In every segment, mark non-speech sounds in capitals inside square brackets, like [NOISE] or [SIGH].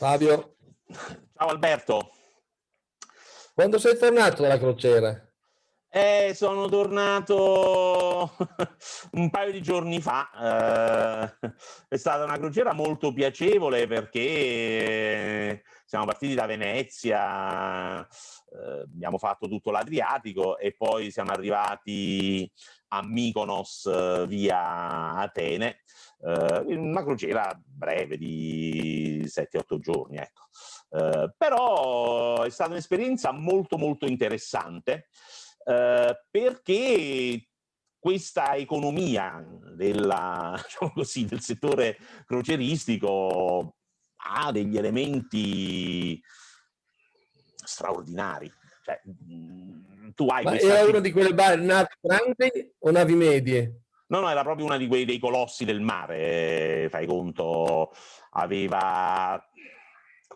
Fabio, Ciao Alberto, quando sei tornato dalla crociera? Eh, sono tornato [LAUGHS] un paio di giorni fa. eh, è stata una crociera molto piacevole perché siamo partiti da Venezia, eh, abbiamo fatto tutto l'Adriatico e poi siamo arrivati a Mykonos eh, via Atene. Eh, una crociera breve di 7-8 giorni, ecco. Eh, però è stata un'esperienza molto molto interessante eh, perché questa economia della, [LAUGHS] diciamo così, del settore croceristico ha degli elementi straordinari. Cioè, mh, tu hai Ma questa era una di quelle bar- navi grandi o navi medie? No, no, era proprio una di quei dei colossi del mare, eh, fai conto, aveva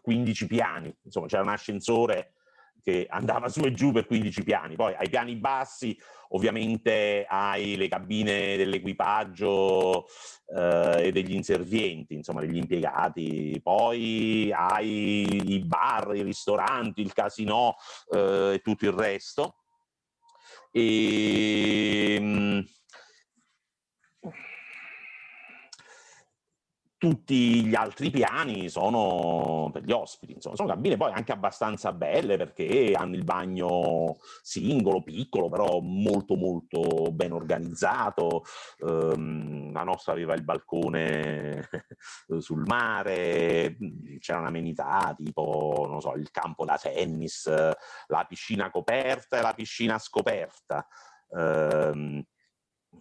15 piani, insomma c'era un ascensore che andava su e giù per 15 piani, poi ai piani bassi ovviamente hai le cabine dell'equipaggio eh, e degli inservienti, insomma degli impiegati, poi hai i bar, i ristoranti, il casino eh, e tutto il resto. E, tutti gli altri piani sono per gli ospiti, insomma, sono cabine poi anche abbastanza belle perché hanno il bagno singolo, piccolo, però molto molto ben organizzato. Ehm, la nostra aveva il balcone sul mare, c'erano amenità tipo, non so, il campo da tennis, la piscina coperta e la piscina scoperta. Ehm,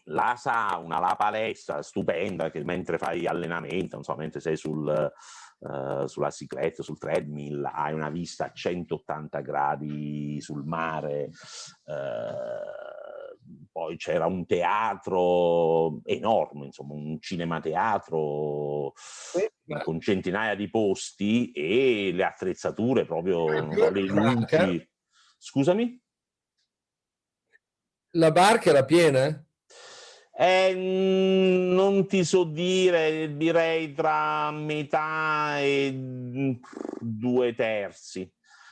la sauna, la palestra stupenda che mentre fai allenamento, non so, mentre sei sul, eh, sulla cicletta, sul treadmill, hai una vista a 180 gradi sul mare. eh, poi c'era un teatro enorme, insomma, un cinemateatro con centinaia di posti e le attrezzature proprio, Franca? luci. Scusami? La barca era piena? Eh, non ti so dire, direi tra metà e mm, due terzi.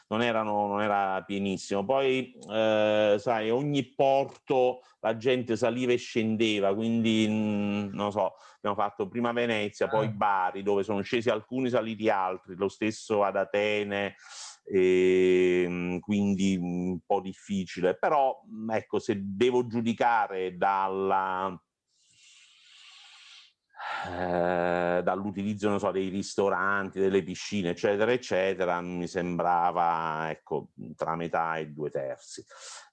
Non, erano, non era pienissimo. Poi, eh, sai, ogni porto la gente saliva e scendeva, quindi mm, non so, abbiamo fatto prima Venezia, poi Ah. Bari, dove sono scesi alcuni, saliti altri, lo stesso ad Atene, e, mm, quindi un po' difficile. Però, mm, ecco, se devo giudicare dalla eh, dall'utilizzo so, dei ristoranti, delle piscine, eccetera, eccetera, mi sembrava ecco, tra metà e due terzi.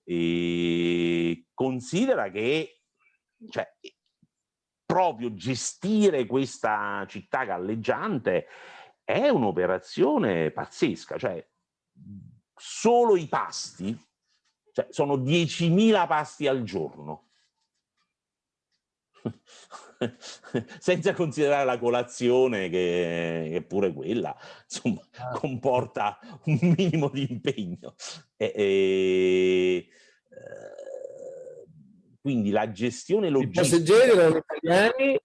E considera che cioè, proprio gestire questa città galleggiante è un'operazione pazzesca, cioè solo i pasti, cioè sono 10.000 pasti al giorno. [LAUGHS] senza considerare la colazione che, che pure quella insomma, Ah. comporta un minimo di impegno. E, e, eh, quindi la gestione I logistica... passeggeri erano italiani,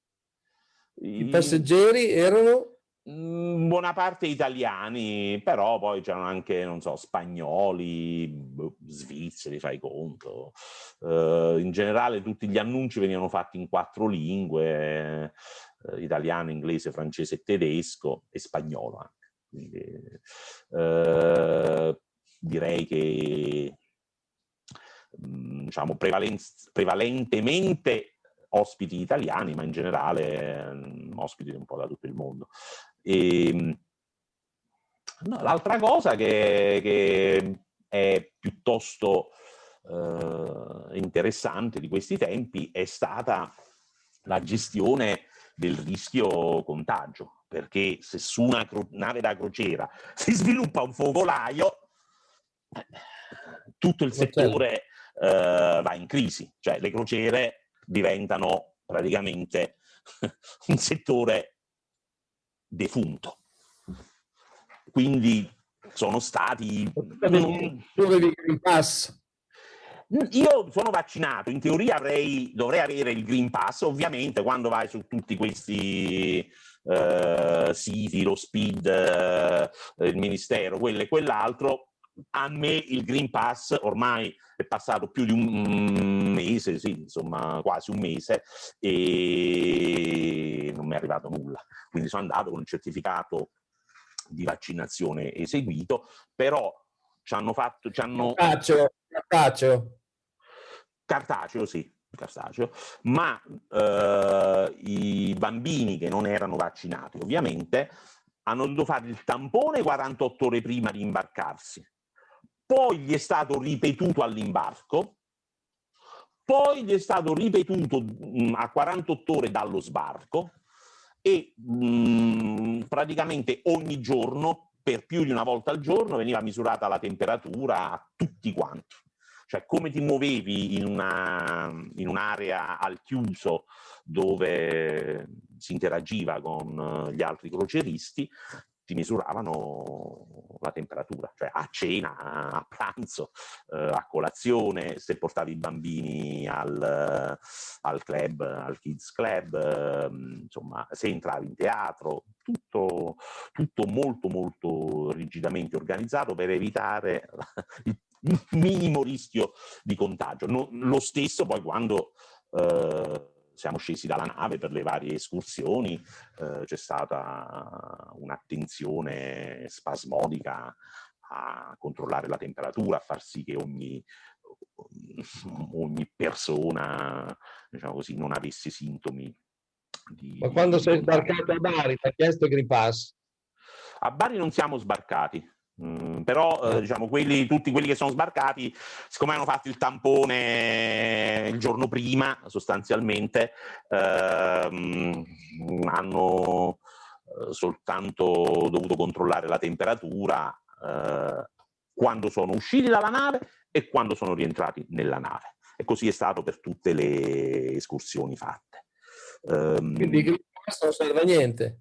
i passeggeri erano... Mm, buona parte italiani, però poi c'erano anche, non so, spagnoli, boh, svizzeri, fai conto. Eh, in generale tutti gli annunci venivano fatti in quattro lingue, eh, italiano, inglese, francese tedesco, e spagnolo anche. Quindi, eh, direi che mm, diciamo prevalen- prevalentemente ospiti italiani, ma in generale mm, ospiti un po' da tutto il mondo. E, no, l'altra cosa che, che è piuttosto eh, interessante di questi tempi è stata la gestione del rischio contagio, perché se su una cro- nave da crociera [LAUGHS] si sviluppa un focolaio, tutto il settore eh, va in crisi, cioè le crociere diventano praticamente [LAUGHS] un settore defunto. Quindi sono stati... Tu avevi il Green Pass? Io sono vaccinato, in teoria avrei, dovrei avere il Green Pass, ovviamente quando vai su tutti questi eh, siti, lo SPID, eh, il Ministero, quello e quell'altro, a me il Green Pass ormai è passato più di un mese, sì, insomma quasi un mese, e non mi è arrivato nulla. Quindi sono andato con il certificato di vaccinazione eseguito, però ci hanno fatto... Ci hanno... Cartaceo, cartaceo. Cartaceo, sì, cartaceo, ma eh, i bambini che non erano vaccinati, ovviamente, hanno dovuto fare il tampone 48 ore prima di imbarcarsi. Poi gli è stato ripetuto all'imbarco, poi gli è stato ripetuto mh, a 48 ore dallo sbarco e mh, praticamente ogni giorno, per più di una volta al giorno, veniva misurata la temperatura a tutti quanti. Cioè come ti muovevi in, una, in un'area al chiuso dove si interagiva con gli altri croceristi, ti misuravano la temperatura, cioè a cena, a pranzo, eh, a colazione, se portavi i bambini al, al club, al kids club, eh, insomma, se entravi in teatro, tutto, tutto molto molto rigidamente organizzato per evitare [LAUGHS] il minimo rischio di contagio. No, lo stesso poi quando eh, siamo scesi dalla nave per le varie escursioni, eh, c'è stata un'attenzione spasmodica a controllare la temperatura, a far sì che ogni, ogni persona diciamo così, non avesse sintomi. Di, Ma quando sei sbarcato a Bari, ti ha chiesto il Green Pass? A Bari non siamo sbarcati, Mm, però eh, diciamo quelli, tutti quelli che sono sbarcati, siccome hanno fatto il tampone il giorno prima, sostanzialmente ehm, hanno eh, soltanto dovuto controllare la temperatura eh, quando sono usciti dalla nave e quando sono rientrati nella nave. E così è stato per tutte le escursioni fatte. Um, Quindi questo non serve a niente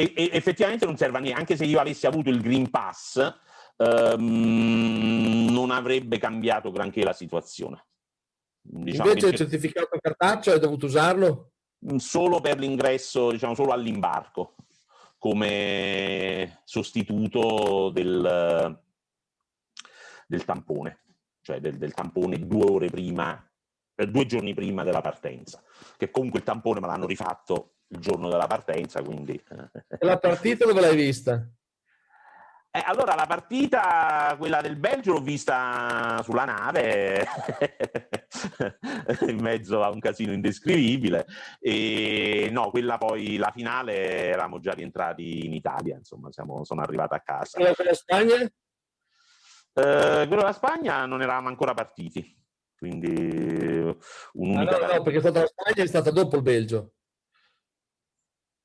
e, e effettivamente non serve a niente, anche se io avessi avuto il Green Pass, ehm, non avrebbe cambiato granché la situazione. Diciamo Invece il certificato cartaceo hai dovuto usarlo? Mm, solo per l'ingresso, diciamo solo all'imbarco, come sostituto del, del tampone, cioè del, del tampone due ore prima, due giorni prima della partenza, che comunque il tampone me l'hanno rifatto il giorno della partenza, quindi... E la partita dove l'hai vista? Eh, allora, la partita, quella del Belgio, l'ho vista sulla nave, [LAUGHS] in mezzo a un casino indescrivibile. E no, quella poi, la finale, eravamo già rientrati in Italia, insomma, siamo, sono arrivato a casa. E la Spagna? Eh, quello della Spagna non eravamo ancora partiti, quindi un'unica... Ah, no, no, perché è stata la Spagna è stata dopo il Belgio.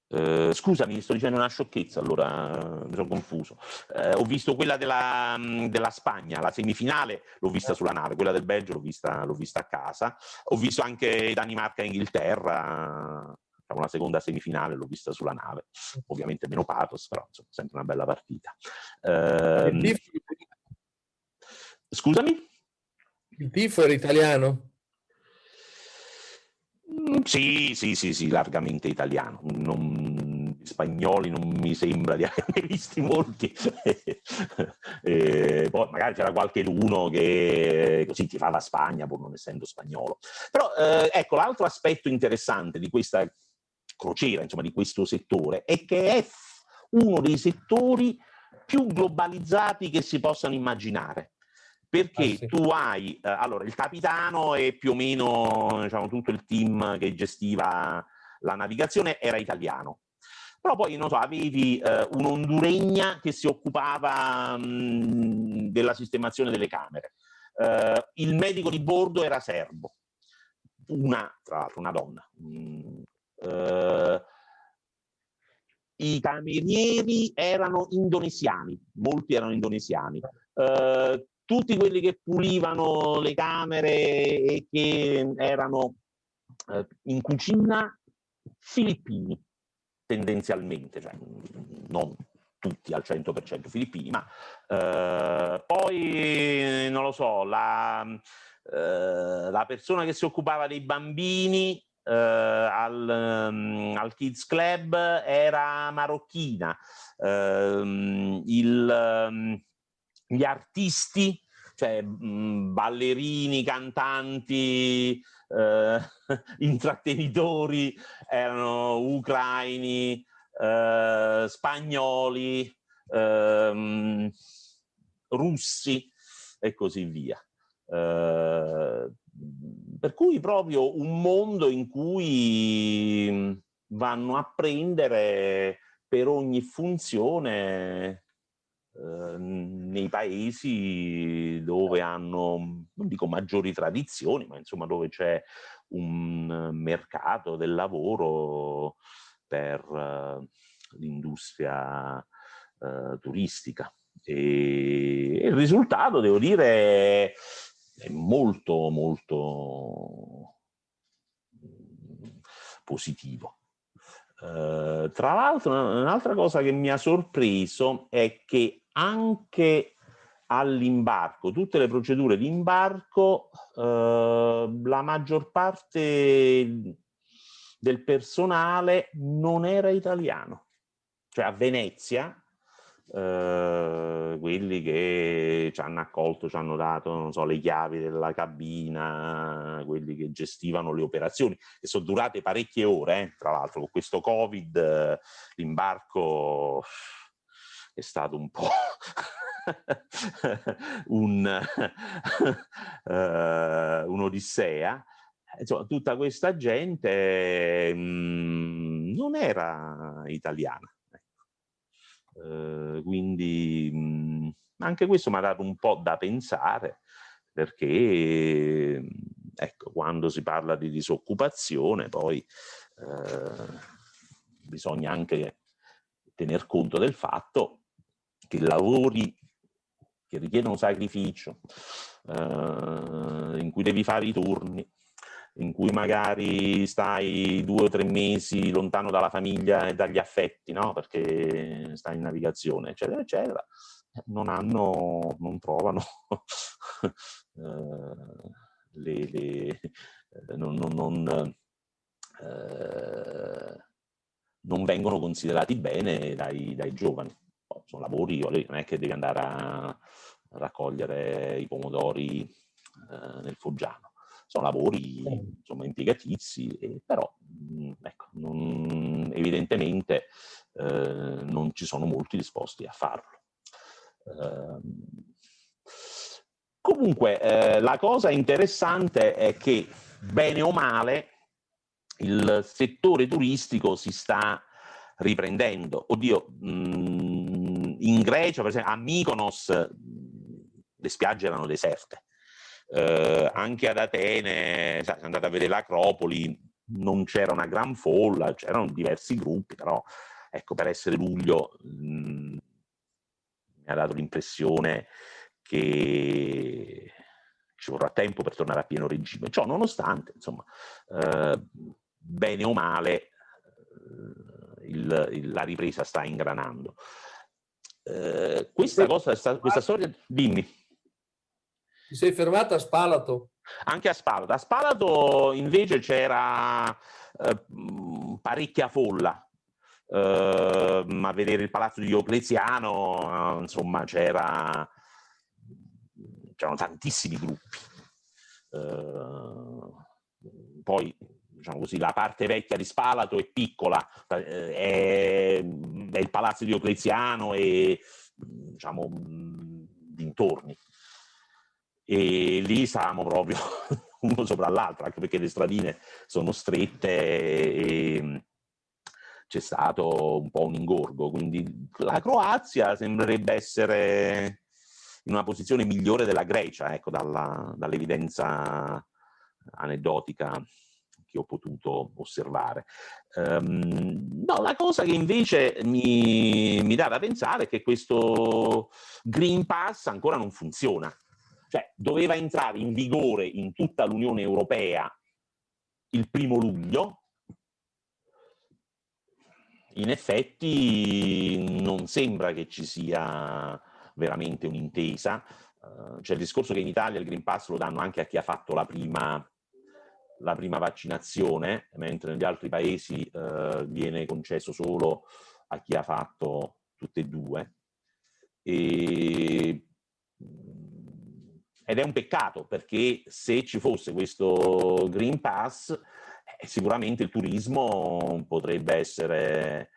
Uh, scusami, sto dicendo una sciocchezza, allora mi sono confuso. Uh, ho visto quella della, della, Spagna, la semifinale l'ho vista sulla nave, quella del Belgio l'ho vista, l'ho vista a casa. Ho visto anche Danimarca e Inghilterra, diciamo, la seconda semifinale l'ho vista sulla nave. Ovviamente meno pathos, però insomma, sempre una bella partita. Uh, scusami? Il tifo era italiano? Sì, sì, sì, sì, largamente italiano. Non, spagnoli non mi sembra di averne visti molti. [LAUGHS] e poi magari c'era qualche uno che così ti fa la Spagna pur non essendo spagnolo. Però eh, ecco, l'altro aspetto interessante di questa crociera, insomma, di questo settore, è che è uno dei settori più globalizzati che si possano immaginare perché ah, sì. tu hai, eh, allora il capitano e più o meno diciamo, tutto il team che gestiva la navigazione era italiano, però poi non so, avevi eh, un'onduregna che si occupava mh, della sistemazione delle camere, eh, il medico di bordo era serbo, una, tra l'altro, una donna, mh, Eh, I camerieri erano indonesiani, molti erano indonesiani. Eh, tutti quelli che pulivano le camere e che erano eh, in cucina, filippini tendenzialmente, cioè non tutti al 100% filippini, ma eh, poi non lo so, la, eh, la, persona che si occupava dei bambini eh, al, um, al, Kids Club era marocchina, ehm, il, um, gli artisti, cioè mh, ballerini, cantanti, eh, [LAUGHS] intrattenitori erano ucraini, eh, spagnoli, ehm, russi e così via. Eh, per cui proprio un mondo in cui vanno a prendere per ogni funzione eh, nei paesi dove hanno, non dico maggiori tradizioni, ma insomma dove c'è un mercato del lavoro per uh, l'industria uh, turistica. E, e, il risultato, devo dire, è molto, molto positivo. Uh, tra l'altro, un'altra cosa che mi ha sorpreso è che anche all'imbarco, tutte le procedure di imbarco, eh, la maggior parte del personale non era italiano. Cioè a Venezia, eh, quelli che ci hanno accolto, ci hanno dato, non so, le chiavi della cabina, quelli che gestivano le operazioni, che sono durate parecchie ore, eh, tra l'altro con questo Covid l'imbarco è stato un po' [LAUGHS] un, uh, [LAUGHS] un'odissea. Insomma, tutta questa gente mh, mm, non era italiana. Uh, quindi mh, mm, anche questo mi ha dato un po' da pensare perché ecco, quando si parla di disoccupazione poi uh, bisogna anche tener conto del fatto che lavori che richiedono sacrificio, eh, in cui devi fare i turni, in cui magari stai due o tre mesi lontano dalla famiglia e dagli affetti, no? perché stai in navigazione, eccetera, eccetera, non hanno, non trovano [LAUGHS] eh, le, le eh, non, non, non, eh, non, vengono considerati bene dai, dai giovani sono lavori, non è che devi andare a raccogliere i pomodori eh, nel foggiano. Sono lavori insomma, impiegatizi, eh, però mh, ecco, non, evidentemente eh, non ci sono molti disposti a farlo. Ehm, comunque, eh, la cosa interessante è che, bene o male, il settore turistico si sta riprendendo. Oddio, mh, in Grecia, per esempio, a Mykonos le spiagge erano deserte. Eh, anche ad Atene, se andate a vedere l'Acropoli, non c'era una gran folla, c'erano diversi gruppi, però ecco, per essere luglio mh, mi ha dato l'impressione che ci vorrà tempo per tornare a pieno regime. Ciò nonostante, insomma, eh, bene o male, il, il, la ripresa sta ingranando. Eh, questa cosa, questa storia, dimmi. Ti sei fermata a Spalato? Anche a Spalato. A Spalato invece c'era eh, parecchia folla. Eh, a vedere il palazzo di Diocleziano, insomma, c'era, c'erano tantissimi gruppi. Eh, poi diciamo così, la parte vecchia di Spalato è piccola, eh, è, è il palazzo di Diocleziano e diciamo dintorni. E lì stavamo proprio [LAUGHS] uno sopra l'altro, anche perché le stradine sono strette e c'è stato un po' un ingorgo. Quindi la Croazia sembrerebbe essere in una posizione migliore della Grecia, ecco, dalla, dall'evidenza aneddotica che ho potuto osservare. Um, no, la cosa che invece mi, mi dà da pensare è che questo Green Pass ancora non funziona. Cioè, doveva entrare in vigore in tutta l'Unione Europea il primo luglio, in effetti non sembra che ci sia veramente un'intesa. Uh, c'è il discorso che in Italia il Green Pass lo danno anche a chi ha fatto la prima, la prima vaccinazione, mentre negli altri paesi uh, viene concesso solo a chi ha fatto tutte e due. E... Ed è un peccato perché se ci fosse questo Green Pass, eh, sicuramente il turismo potrebbe essere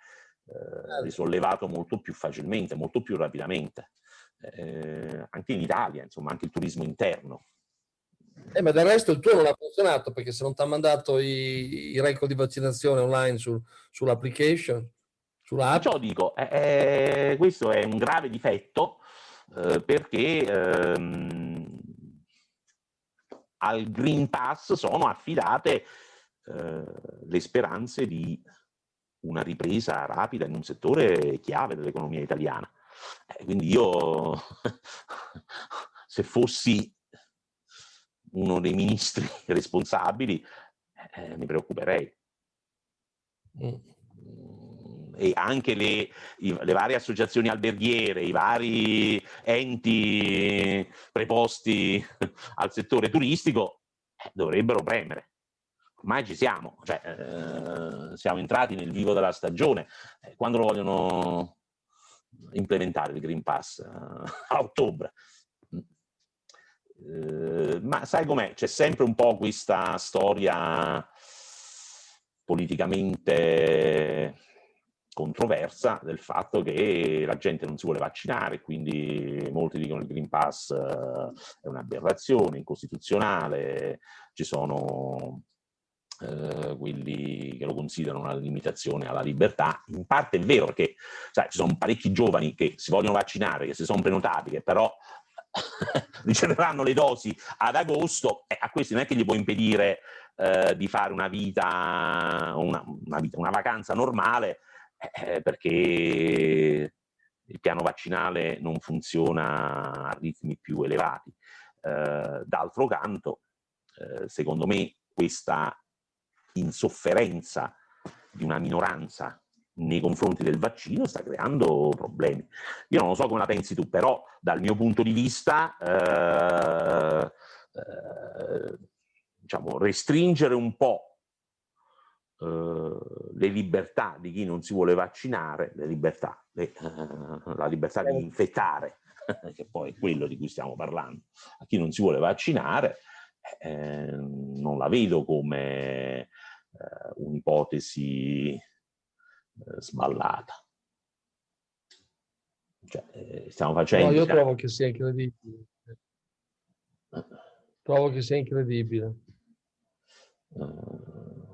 eh, certo. risollevato molto più facilmente, molto più rapidamente eh, anche in Italia, insomma, anche il turismo interno. Eh, ma del resto il tuo non ha funzionato perché se non ti ha mandato i, i record di vaccinazione online sul, sull'application, sull'app. Ciò dico, eh, questo è un grave difetto eh, perché ehm, al Green Pass sono affidate eh, le speranze di una ripresa rapida in un settore chiave dell'economia italiana. Eh, quindi io, [LAUGHS] se fossi uno dei ministri [LAUGHS] responsabili, eh, mi preoccuperei. Mm. E anche le, le, varie associazioni alberghiere, i vari enti preposti [LAUGHS] al settore turistico eh, dovrebbero premere. Ormai ci siamo, cioè, eh, siamo entrati nel vivo della stagione. Eh, quando lo vogliono implementare il Green Pass a ottobre. Eh, ma sai com'è? C'è sempre un po' questa storia politicamente controversa del fatto che la gente non si vuole vaccinare, quindi molti dicono che il Green Pass eh, è un'aberrazione incostituzionale, ci sono eh, quelli che lo considerano una limitazione alla libertà. In parte è vero perché sai, ci sono parecchi giovani che si vogliono vaccinare, che si sono prenotati, che però [LAUGHS] riceveranno le dosi ad agosto e a questi non è che gli può impedire eh, di fare una vita, una, una, vita, una vacanza normale eh, perché il piano vaccinale non funziona a ritmi più elevati. Eh, d'altro canto, eh, secondo me, questa insofferenza di una minoranza nei confronti del vaccino sta creando problemi. Io non so come la pensi tu, però dal mio punto di vista, eh, eh, diciamo, restringere un po' eh, le libertà di chi non si vuole vaccinare, le libertà, le, eh, la libertà di infettare, [LAUGHS] che poi è quello di cui stiamo parlando, a chi non si vuole vaccinare, eh, non la vedo come eh, un'ipotesi sballata. Cioè, eh, stiamo facendo... No, io trovo che sia incredibile. Trovo che sia incredibile. Uh,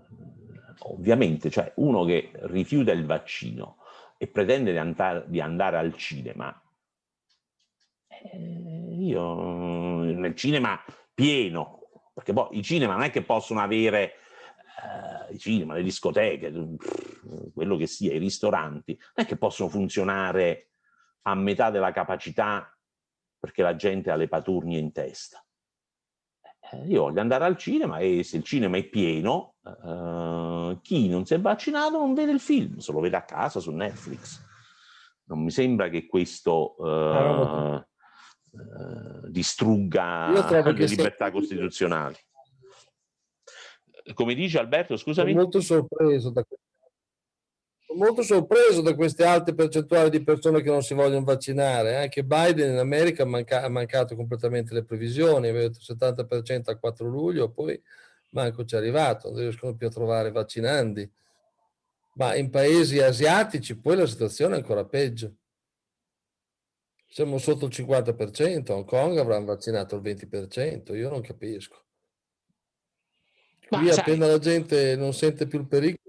ovviamente, cioè uno che rifiuta il vaccino e pretende di andare, di andare al cinema, eh, io nel cinema pieno, perché poi i cinema non è che possono avere eh, i cinema, le discoteche, quello che sia, i ristoranti, non è che possono funzionare a metà della capacità perché la gente ha le paturnie in testa. Eh, io voglio andare al cinema e se il cinema è pieno, eh, chi non si è vaccinato non vede il film, se lo vede a casa su Netflix. Non mi sembra che questo uh, uh, distrugga le libertà costituzionali come dice Alberto, scusami. Sono molto sorpreso da molto sorpreso da queste alte percentuali di persone che non si vogliono vaccinare. Anche Biden in America ha, manca- ha mancato completamente le previsioni, aveva detto 70% a 4 luglio, poi manco ci è arrivato, non riescono più a trovare vaccinandi. Ma in paesi asiatici poi la situazione è ancora peggio. Siamo sotto il 50%, Hong Kong avrà vaccinato il 20%, io non capisco. Qui appena la gente non sente più il pericolo.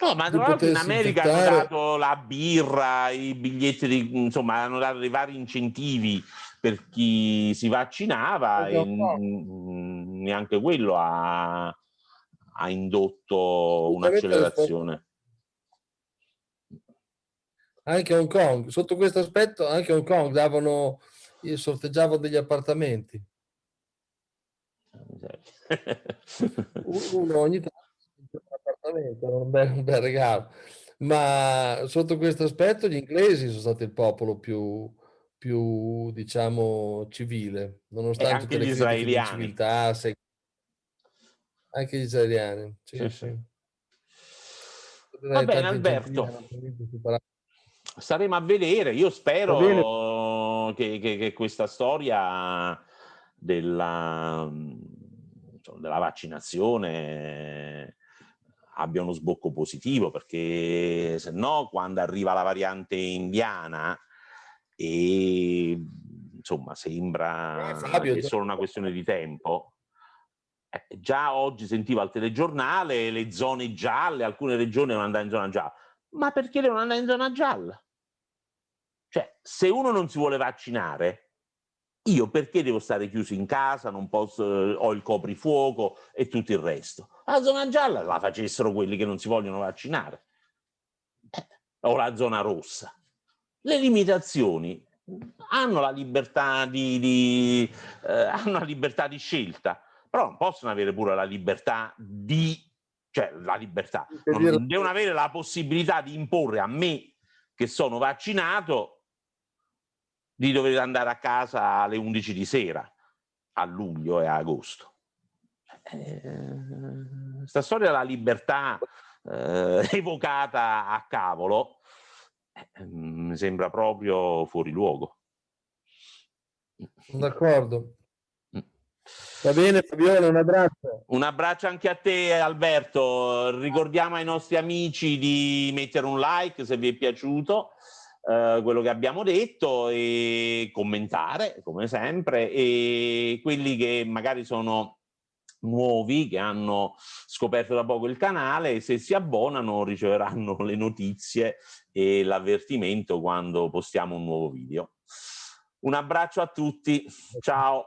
No, ma tra l'altro in America hanno dato la birra, i biglietti, di, insomma, hanno dato dei vari incentivi per chi si vaccinava e neanche quello ha, ha indotto un'accelerazione. Anche Hong Kong, sotto questo aspetto, anche Hong Kong davano, sorteggiavano degli appartamenti. Uno ogni tanto un appartamento, un bel, un bel regalo. Ma sotto questo aspetto gli inglesi sono stati il popolo più, più diciamo, civile, nonostante tutte le gli israeliani. civiltà, se... anche gli israeliani. Sì, sì, sì. Va bene Alberto, staremo a vedere, io spero che, che, che, questa storia della, della vaccinazione abbia uno sbocco positivo, perché se no quando arriva la variante indiana e insomma sembra eh, Fabio, che è solo una questione di tempo. Eh, già oggi sentivo al telegiornale le zone gialle, alcune regioni devono andare in zona gialla. Ma perché devono andare in zona gialla? Cioè, se uno non si vuole vaccinare, io perché devo stare chiuso in casa, non posso, ho il coprifuoco e tutto il resto? La zona gialla la facessero quelli che non si vogliono vaccinare. Eh, o la zona rossa. Le limitazioni hanno la libertà di, di, eh, hanno la libertà di scelta, però non possono avere pure la libertà di, cioè la libertà, non, devono avere la possibilità di imporre a me che sono vaccinato di dover andare a casa alle 11 di sera a luglio e a agosto. Eh, sta storia della libertà eh, [LAUGHS] evocata a cavolo eh, mi sembra proprio fuori luogo. D'accordo. Mm. Va bene Fabione, un abbraccio. Un abbraccio anche a te Alberto. Ricordiamo ai nostri amici di mettere un like se vi è piaciuto eh, quello che abbiamo detto e commentare come sempre e quelli che magari sono nuovi che hanno scoperto da poco il canale se si abbonano riceveranno le notizie e l'avvertimento quando postiamo un nuovo video. Un abbraccio a tutti. Ciao